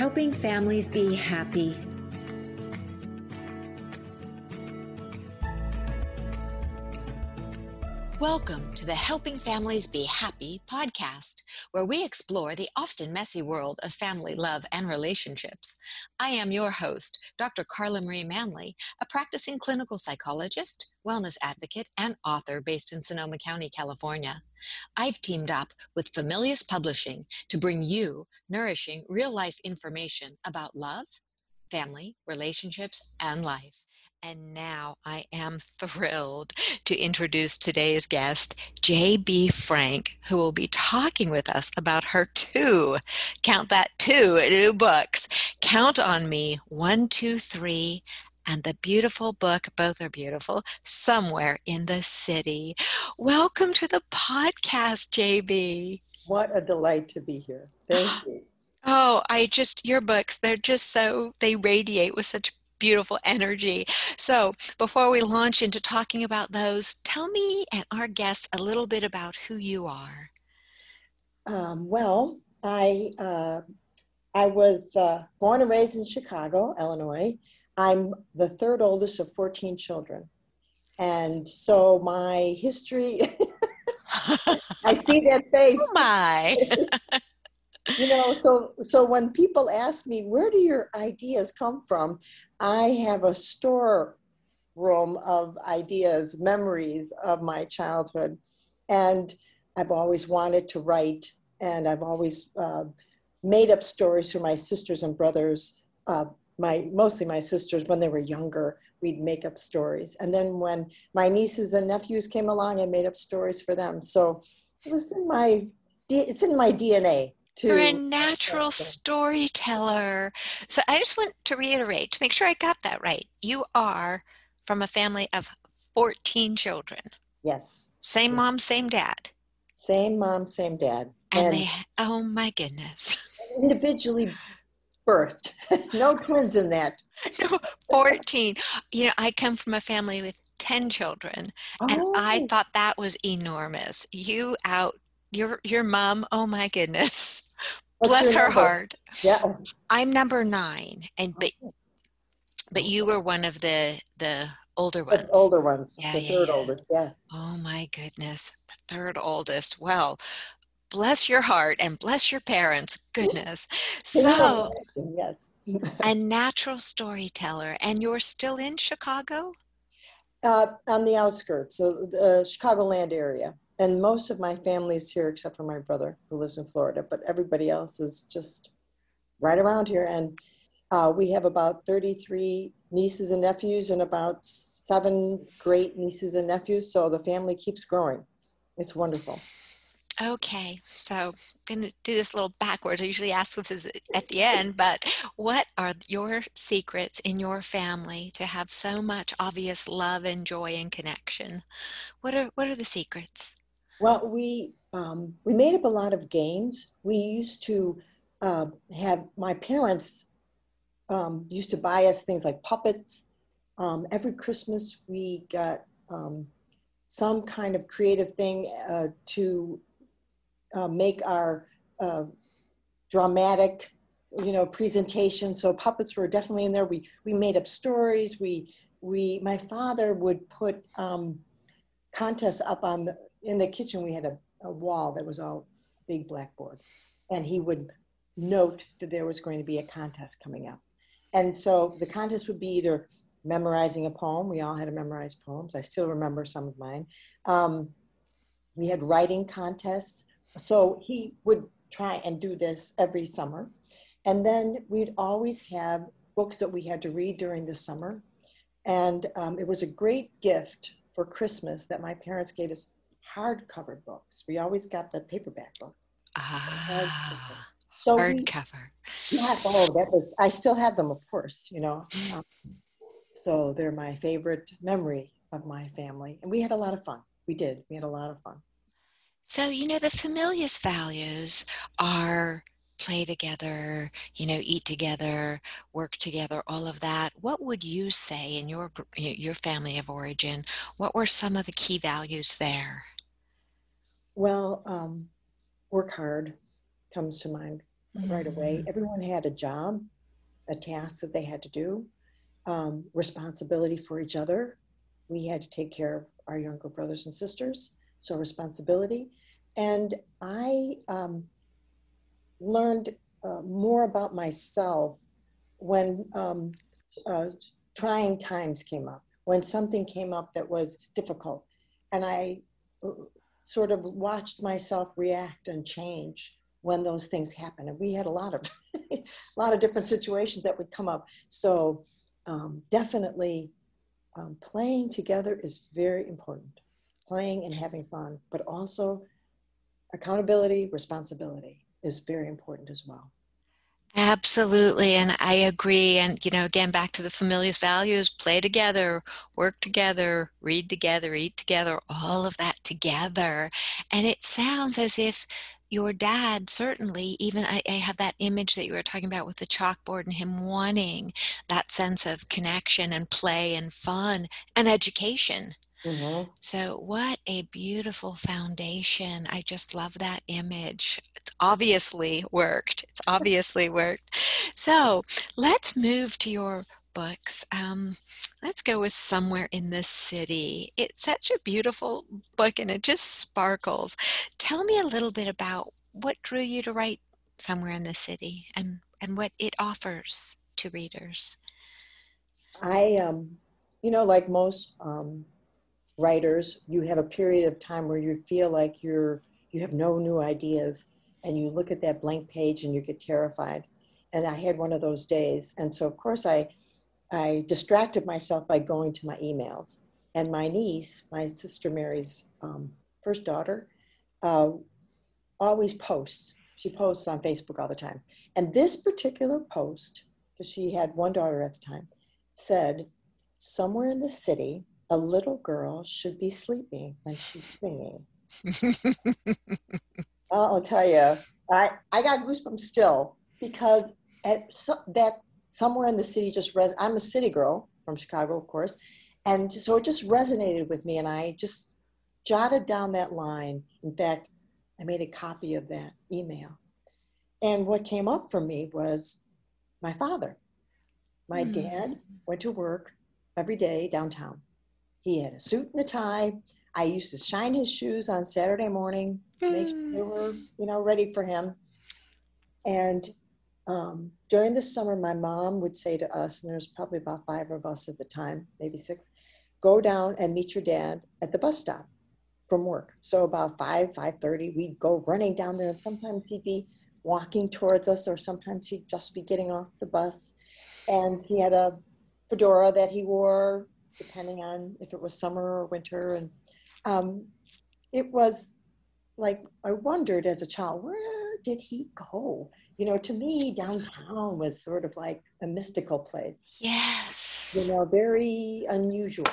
helping families be happy. Welcome to the Helping Families Be Happy podcast, where we explore the often messy world of family love and relationships. I am your host, Dr. Carla Marie Manley, a practicing clinical psychologist, wellness advocate, and author based in Sonoma County, California. I've teamed up with Familius Publishing to bring you nourishing real life information about love, family, relationships, and life. And now I am thrilled to introduce today's guest, JB Frank, who will be talking with us about her two, count that two, new books, Count on Me, One, Two, Three, and the beautiful book, both are beautiful, Somewhere in the City. Welcome to the podcast, JB. What a delight to be here. Thank you. Oh, I just, your books, they're just so, they radiate with such beautiful energy. So, before we launch into talking about those, tell me and our guests a little bit about who you are. Um, well, I uh, I was uh, born and raised in Chicago, Illinois. I'm the third oldest of 14 children, and so my history. I see that face. Oh my. you know so so when people ask me where do your ideas come from i have a store room of ideas memories of my childhood and i've always wanted to write and i've always uh, made up stories for my sisters and brothers uh, my mostly my sisters when they were younger we'd make up stories and then when my nieces and nephews came along i made up stories for them so it was in my it's in my dna to You're a natural storyteller. So I just want to reiterate to make sure I got that right. You are from a family of 14 children. Yes. Same mom, same dad. Same mom, same dad. And, and they, oh my goodness. Individually birthed. no twins in that. No, 14. You know, I come from a family with 10 children, oh. and I oh. thought that was enormous. You out your your mom oh my goodness What's bless her number? heart yeah i'm number nine and but oh. but you were one of the the older ones the older ones yeah, the yeah, third yeah. oldest yeah oh my goodness the third oldest well bless your heart and bless your parents goodness so yes a natural storyteller and you're still in chicago uh, on the outskirts of the chicagoland area and most of my family is here except for my brother who lives in Florida, but everybody else is just right around here. And uh, we have about 33 nieces and nephews and about seven great nieces and nephews. So the family keeps growing. It's wonderful. Okay, so I'm going to do this a little backwards. I usually ask this at the end, but what are your secrets in your family to have so much obvious love and joy and connection? What are what are the secrets? Well, we um, we made up a lot of games. We used to uh, have my parents um, used to buy us things like puppets. Um, every Christmas, we got um, some kind of creative thing uh, to uh, make our uh, dramatic, you know, presentation. So puppets were definitely in there. We we made up stories. We we my father would put um, contests up on the in the kitchen. We had a, a wall that was all big blackboard. And he would note that there was going to be a contest coming up. And so the contest would be either memorizing a poem. We all had to memorize poems. I still remember some of mine. Um, we had writing contests so he would try and do this every summer and then we'd always have books that we had to read during the summer and um, it was a great gift for christmas that my parents gave us hardcover books. We always got the paperback book. Ah, so hardcover. Yeah, oh, that was. I still have them, of course. You know, um, so they're my favorite memory of my family, and we had a lot of fun. We did. We had a lot of fun. So you know, the familius values are play together, you know, eat together, work together, all of that. What would you say in your your family of origin? What were some of the key values there? Well, um, work hard comes to mind. mm-hmm. right away. Mm-hmm. Everyone had a job, a task that they had to do, um, responsibility for each other. We had to take care of our younger brothers and sisters, so responsibility. And I um, learned uh, more about myself when um, uh, trying times came up, when something came up that was difficult. And I uh, sort of watched myself react and change when those things happen. And we had a lot of a lot of different situations that would come up. So um, definitely um, playing together is very important. Playing and having fun, but also accountability, responsibility is very important as well. Absolutely. And I agree. And, you know, again, back to the Familius values play together, work together, read together, eat together, all of that together. And it sounds as if your dad certainly even I, I, have that image that you were talking about with the chalkboard and him wanting that sense of connection and play and fun and education mm-hmm. so what a beautiful foundation i just love that image it's obviously worked it's obviously worked so let's move to your books. Um, let's go with Somewhere in the City. It's such a beautiful book and it just sparkles. Tell me a little bit about what drew you to write Somewhere in the City and, and what it offers to readers. I, um, you know, like most um, writers, you have a period of time where you feel like you're you have no new ideas, and you look at that blank page and you get terrified. And I had one of those days, and so of course I I distracted myself by going to my emails. And my niece, my sister Mary's um, first daughter, uh, always posts. She posts on Facebook all the time. And this particular post, because she had one daughter at the time, said, Somewhere in the city, a little girl should be sleeping when she's singing. I'll tell you, I, I got goosebumps still because at so, that somewhere in the city just res- i'm a city girl from chicago of course and so it just resonated with me and i just jotted down that line in fact i made a copy of that email and what came up for me was my father my mm. dad went to work every day downtown he had a suit and a tie i used to shine his shoes on saturday morning make sure they were you know ready for him and um, during the summer, my mom would say to us, and there's probably about five of us at the time, maybe six, go down and meet your dad at the bus stop from work. So about 5, 5.30, we'd go running down there. Sometimes he'd be walking towards us, or sometimes he'd just be getting off the bus. And he had a fedora that he wore, depending on if it was summer or winter. And um, it was like, I wondered as a child, where did he go? you know, to me, downtown was sort of like a mystical place. Yes. You know, very unusual.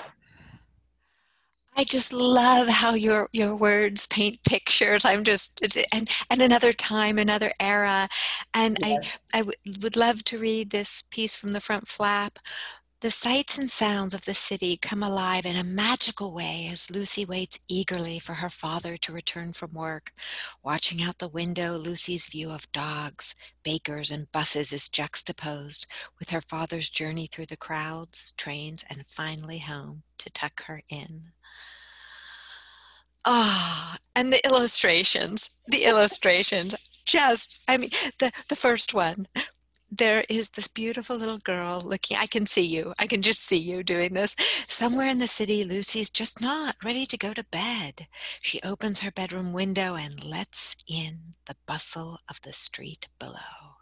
I just love how your your words paint pictures. I'm just and and another time, another era, and yes. I I w- would love to read this piece from the front flap the sights and sounds of the city come alive in a magical way as Lucy waits eagerly for her father to return from work. Watching out the window, Lucy's view of dogs, bakers, and buses is juxtaposed with her father's journey through the crowds, trains, and finally home to tuck her in. Ah, oh, and the illustrations, the illustrations, just, I mean, the, the first one, there is this beautiful little girl looking. I can see you. I can just see you doing this. Somewhere in the city, Lucy's just not ready to go to bed. She opens her bedroom window and lets in the bustle of the street below.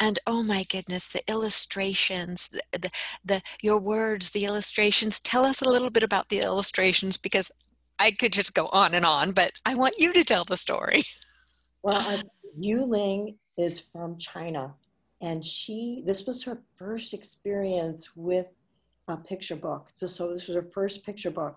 And oh my goodness, the illustrations, the, the, the your words, the illustrations. Tell us a little bit about the illustrations because I could just go on and on, but I want you to tell the story. Well, uh, Yu Ling is from China and she this was her first experience with a picture book. So, this was her first picture book.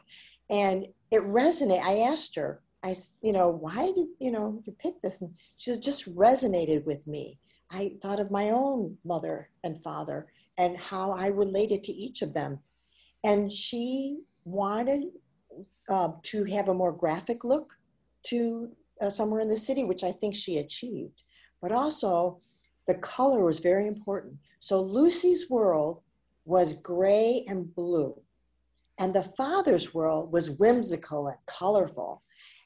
And it resonated i asked her i you know why did you know you pick this? And she said, just resonated with me. I thought of my own mother and father and how i related to each of them. And she wanted uh, to have a more graphic look to uh, somewhere in the city which i think she achieved. But also the color was very important. So Lucy's world was gray and blue, and the father's world was whimsical and colorful.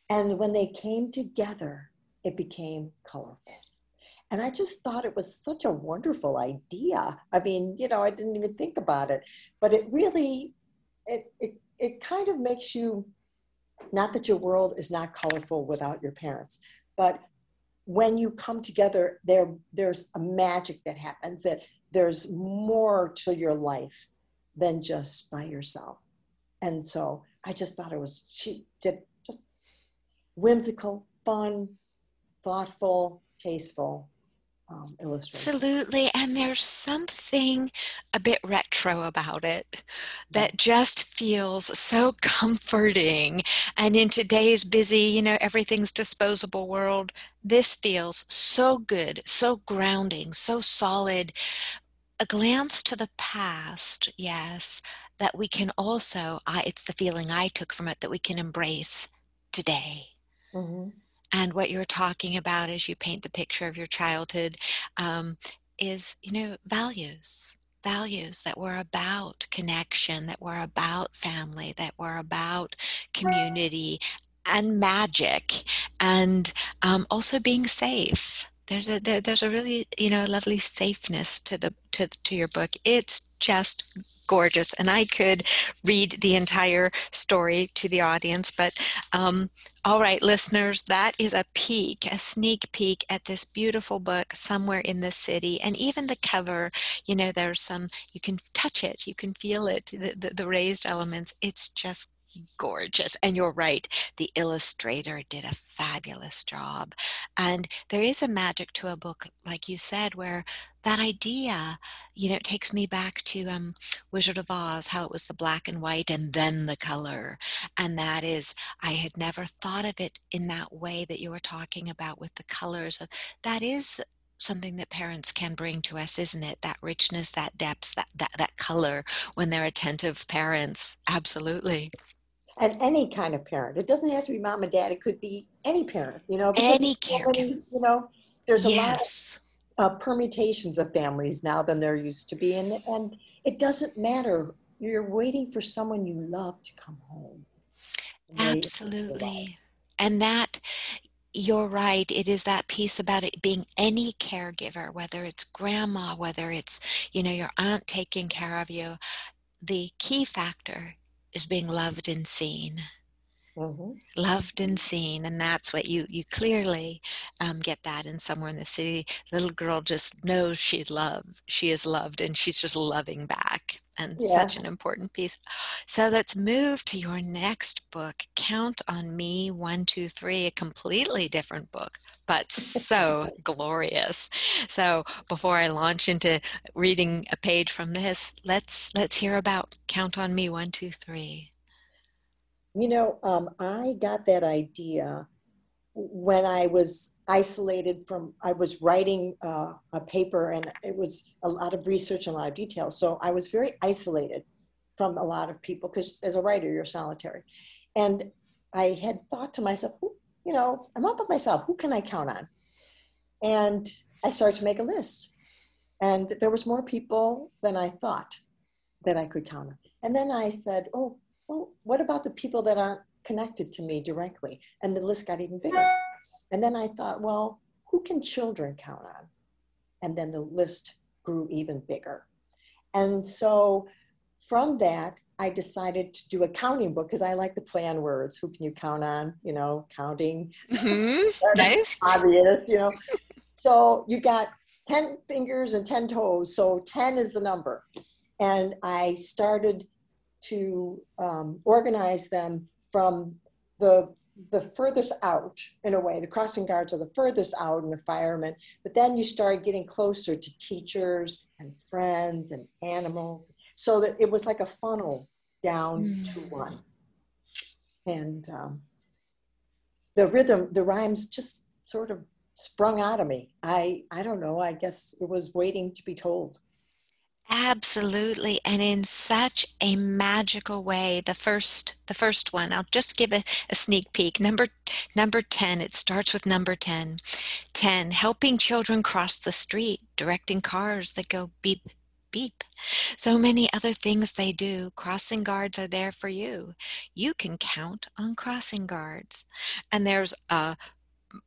And when they came together, it became colorful. And I just thought it was such a wonderful idea. I mean, you know, I didn't even think about it, but it really, it, it, it kind of makes you, not that your world is not colorful without your parents, but when you come together, there, there's a magic that happens that there's more to your life than just by yourself. And so I just thought it was, she did just whimsical, fun, thoughtful, tasteful um, illustration. Absolutely. And there's something a bit retro about it that just feels so comforting. And in today's busy, you know, everything's disposable world, this feels so good, so grounding, so solid. A glance to the past, yes, that we can also, I, it's the feeling I took from it, that we can embrace today. Mm-hmm. And what you're talking about as you paint the picture of your childhood um, is, you know, values values that were about connection, that were about family, that were about community and magic, and um, also being safe. There's a there, there's a really you know lovely safeness to the to to your book. It's just gorgeous. And I could read the entire story to the audience. But um, all right, listeners, that is a peek, a sneak peek at this beautiful book, Somewhere in the City. And even the cover, you know, there's some, you can touch it, you can feel it, the, the, the raised elements. It's just gorgeous. And you're right, the illustrator did a fabulous job. And there is a magic to a book, like you said, where that idea, you know, it takes me back to um, Wizard of Oz, how it was the black and white and then the color. And that is, I had never thought of it in that way that you were talking about with the colors. That is something that parents can bring to us, isn't it? That richness, that depth, that, that, that color when they're attentive parents. Absolutely and any kind of parent. It doesn't have to be mom and dad. It could be any parent. You know, any caregiver. You know, there's a yes. lot of uh, permutations of families now than there used to be, and and it doesn't matter. You're waiting for someone you love to come home. Absolutely, and that. You're right. It is that piece about it being any caregiver, whether it's grandma, whether it's, you know, your aunt taking care of you. The key factor is being loved and seen. Mm-hmm. Loved and seen, and that's what you you clearly um, get that in somewhere in the city. Little girl just knows she loved. She is loved, and she's just loving back, and yeah. such an important piece. So let's move to your next book, Count on Me One Two Three, a completely different book, but so glorious. So before I launch into reading a page from this, let's let's hear about Count on Me One Two Three. You know, um, I got that idea when I was isolated from, I was writing uh, a paper and it was a lot of research and a lot of details. So I was very isolated from a lot of people because as a writer, you're solitary. And I had thought to myself, you know, I'm up by myself. Who can I count on? And I started to make a list. And there was more people than I thought that I could count on. And then I said, oh, well, what about the people that aren't connected to me directly? And the list got even bigger. And then I thought, well, who can children count on? And then the list grew even bigger. And so from that, I decided to do a counting book because I like to play on words. Who can you count on? You know, counting. Mm-hmm. nice. Obvious, you know. so you got 10 fingers and 10 toes. So 10 is the number. And I started to um, organize them from the the furthest out in a way. The crossing guards are the furthest out and the firemen but then you start getting closer to teachers and friends and animals so that it was like a funnel down mm. to one. And um, the rhythm the rhymes just sort of sprung out of me. I i don't know. I guess it was waiting to be told Absolutely, and in such a magical way. The first, the first one. I'll just give a, a, sneak peek. Number, number ten. It starts with number ten. Ten. Helping children cross the street, directing cars that go beep, beep. So many other things they do. Crossing guards are there for you. You can count on crossing guards, and there's a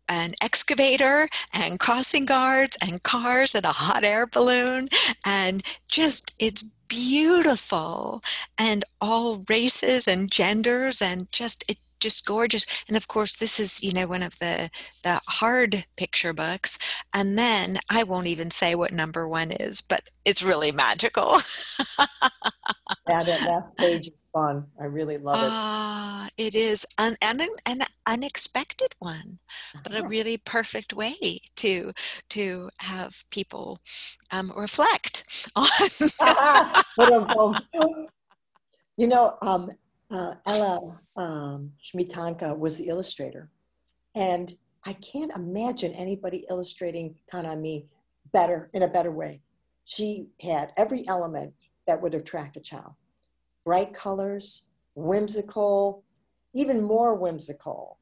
an excavator and crossing guards and cars and a hot air balloon and just it's beautiful. And all races and genders and just it just gorgeous. And of course this is you know one of the the hard picture books. And then i won't even say what number one is but it's really magical. Yeah that last page fun. I really love it. Ah, it is an, an, an unexpected one, but a uh-huh. really perfect way to to have people um, reflect on. you know, um, uh, Ela um, Smietanka was the illustrator, and I can't imagine anybody illustrating Me better in a better way. She had every element that would attract a child bright colors, whimsical, even more whimsical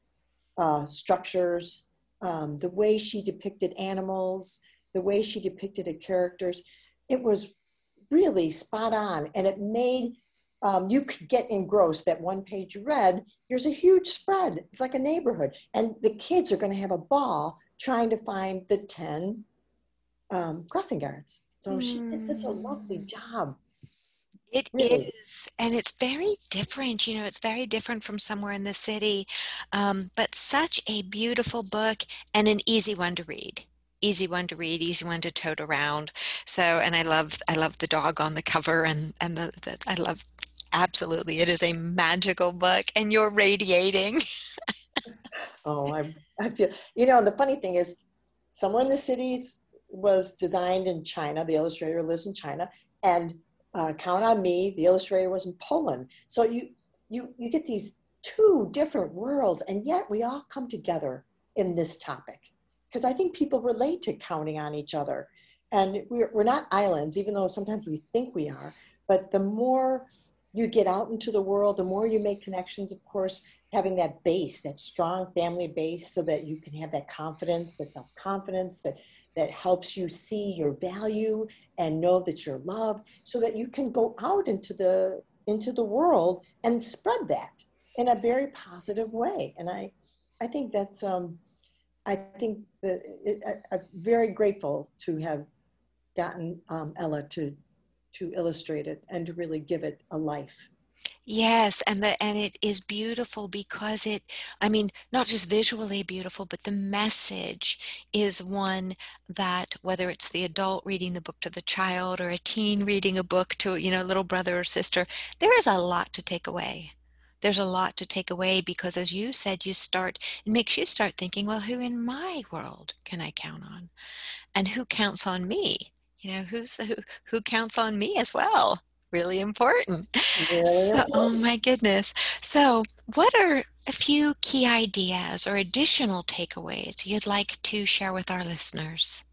uh, structures, um, the way she depicted animals, the way she depicted the characters. It was really spot on, and it made um, you could get engrossed. That one page you read, there's a huge spread. It's like a neighborhood, and the kids are going to have a ball trying to find the ten um, crossing guards. So mm. she did such a lovely hmm. job it really? is, and it's very different. You know, it's very different from somewhere in the city, um, but such a beautiful book and an easy one to read. Easy one to read, easy one to tote around. So, and I love, I love the dog on the cover, and and the, the I love, absolutely, it is a magical book, and you're radiating. oh, I, I feel. You know, the funny thing is, somewhere in the cities was designed in China. The illustrator lives in China, and uh, Count on Me, the illustrator was in Poland. So you, you, you get these two different worlds, and yet we all come together in this topic. Because I think people relate to counting on each other. And we're, we're not islands, even though sometimes we think we are. But the more you get out into the world, the more you make connections, of course, having that base, that strong family base, so that you can have that confidence, that self confidence, that that helps you see your value and know that you're loved so that you can go out into the into the world and spread that in a very positive way. And i i think that's um i think that it, I, am very grateful to have gotten um, Ela to to illustrate it and to really give it a life Yes, and the and it is beautiful because it I mean, not just visually beautiful, but the message is one that whether it's the adult reading the book to the child or a teen reading a book to, you know, a little brother or sister, there is a lot to take away. There's a lot to take away because as you said, you start it makes you start thinking, well, who in my world can I count on? And who counts on me? You know, who's who who counts on me as well? Really important. Really so, important. oh my goodness. So, what are a few key ideas or additional takeaways you'd like to share with our listeners?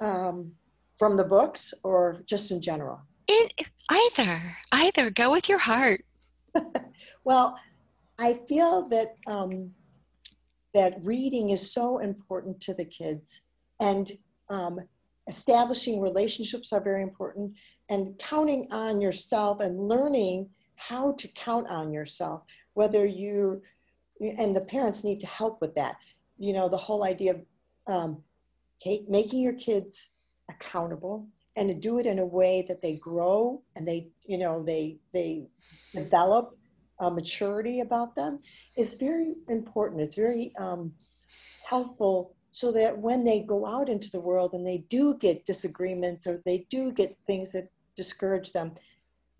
Um, from the books or just in general? In either, either. Go with your heart. well, I feel that um, that reading is so important to the kids, and um, establishing relationships are very important and counting on yourself and learning how to count on yourself whether you and the parents need to help with that. You know the whole idea of um, making your kids accountable and to do it in a way that they grow and they you know they they develop a maturity about them is very important. It's very um, helpful so that when they go out into the world and they do get disagreements or they do get things that discourage them,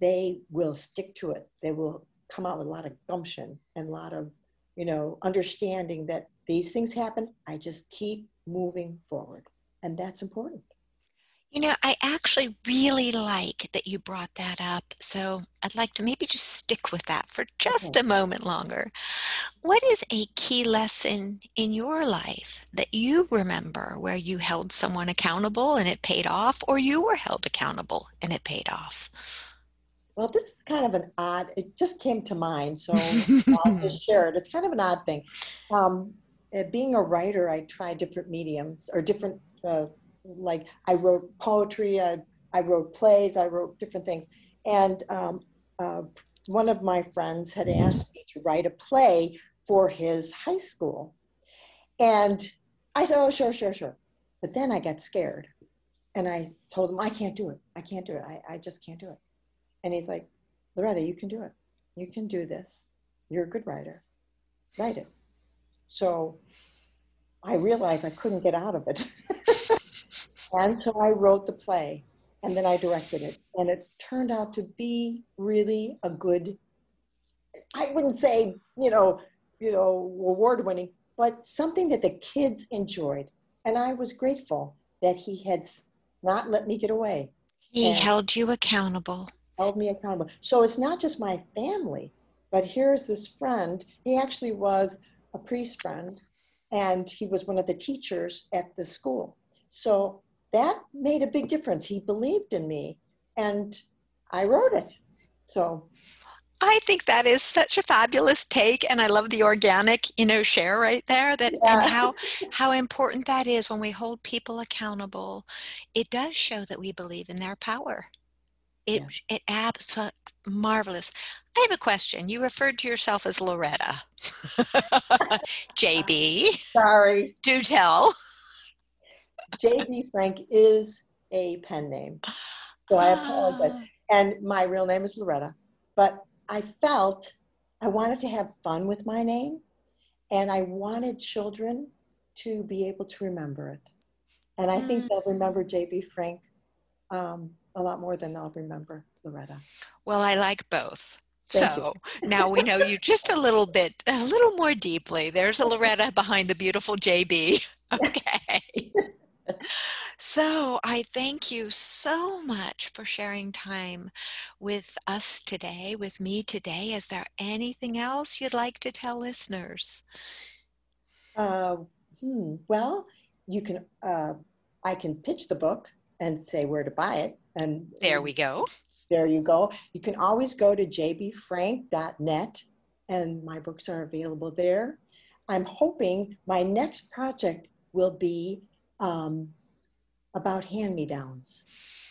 they will stick to it. They will come out with a lot of gumption and a lot of, you know, understanding that these things happen. I just keep moving forward. And that's important. You know, I actually really like that you brought that up. So I'd like to maybe just stick with that for just Okay. a moment longer. What is a key lesson in your life that you remember where you held someone accountable and it paid off, or you were held accountable and it paid off? Well, this is kind of an odd, it just came to mind, so I'll just share it. It's kind of an odd thing. Um, uh, being a writer, I tried different mediums or different, uh, like I wrote poetry, I, I wrote plays, I wrote different things. And um, uh, one of my friends had asked me to write a play for his high school. And I said, oh, sure, sure, sure. But then I got scared. And I told him, I can't do it. I can't do it. I, I just can't do it. And he's like, Loretta, you can do it. You can do this. You're a good writer. Write it. So I realized I couldn't get out of it. and so I wrote the play and then I directed it. And it turned out to be really a good, I wouldn't say, you know, you know, award winning, but something that the kids enjoyed. And I was grateful that he had not let me get away, He held you accountable. held me accountable. So it's not just my family, but here's this friend. He actually was a priest friend, and he was one of the teachers at the school. So that made a big difference. He believed in me, and I wrote it. So I think that is such a fabulous take, and I love the organic, you know, share right there. That Yeah. and how how important that is when we hold people accountable. It does show that we believe in their power. It it absolutely marvelous. I have a question. You referred to yourself as Loretta. JB, sorry, do tell. JB Frank is a pen name. So I apologize. Ah, and my real name is Loretta. But I felt I wanted to have fun with my name, and I wanted children to be able to remember it. And I think they'll remember J.B. Frank um, a lot more than they'll remember Loretta. Well, I like both. Thank. So now we know you just a little bit, a little more deeply. There's a Loretta behind the beautiful JB. Okay. So I thank you so much for sharing time with us today, with me today. Is there anything else you'd like to tell listeners? Uh, hmm, well, you can. Uh, I can pitch the book and say where to buy it, and There we go. there you go. You can always go to jbfrank.net and my books are available there. I'm hoping my next project will be um, about hand-me-downs.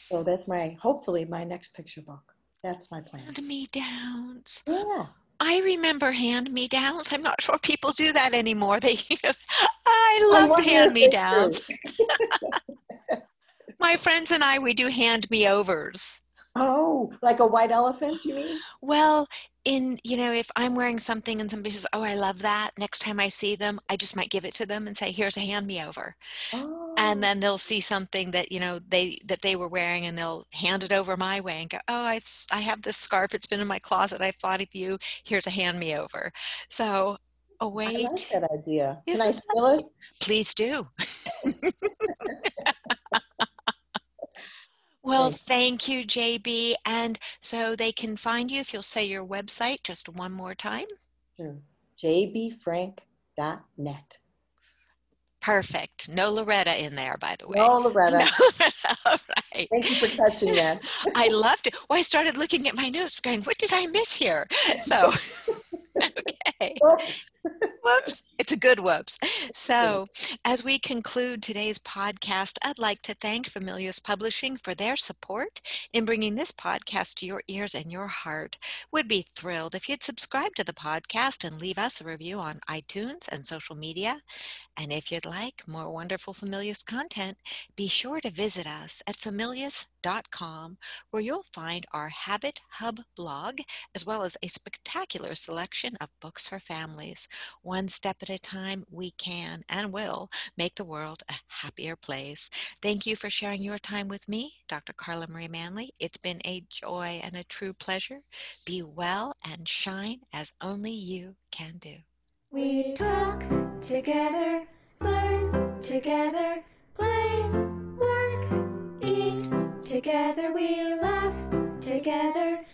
So that's my, hopefully my next picture book. That's my plan. Hand me downs. Yeah. I remember hand me downs. I'm not sure people do that anymore. They, you know, I love hand-me-downs. My friends and I, we do hand me overs. Oh, like a white elephant, you mean? Well, in, you know, if I'm wearing something and somebody says, Oh, I love that, next time I see them, I just might give it to them and say, Here's a hand me over. Oh. And then they'll see something that, you know, they that they were wearing and they'll hand it over my way and go, Oh, i i have this scarf. It's been in my closet. I thought of you. Here's a hand me over. So a I way like to, that idea. Can I steal it? please do. Well, Great. Thank you, JB. And so they can find you if you'll say your website just one more time. Sure. jbfrank.net. Perfect. No Loretta in there, by the way. No, Loretta. No, all right. Thank you for catching that. I loved it. Well, I started looking at my notes going, what did I miss here? So, okay. Whoops. Whoops. It's a good whoops. So, as we conclude today's podcast, I'd like to thank Familius Publishing for their support in bringing this podcast to your ears and your heart. Would be thrilled if you'd subscribe to the podcast and leave us a review on iTunes and social media. And if you'd like more wonderful Familius content, be sure to visit us at familius.com, where you'll find our Habit Hub blog, as well as a spectacular selection of books for families. One step at a time, we can and will make the world a happier place. Thank you for sharing your time with me, Dr. Carla Marie Manley. It's been a joy and a true pleasure. Be well and shine as only you can do. We talk together, learn together, play, work, eat, Together we laugh, together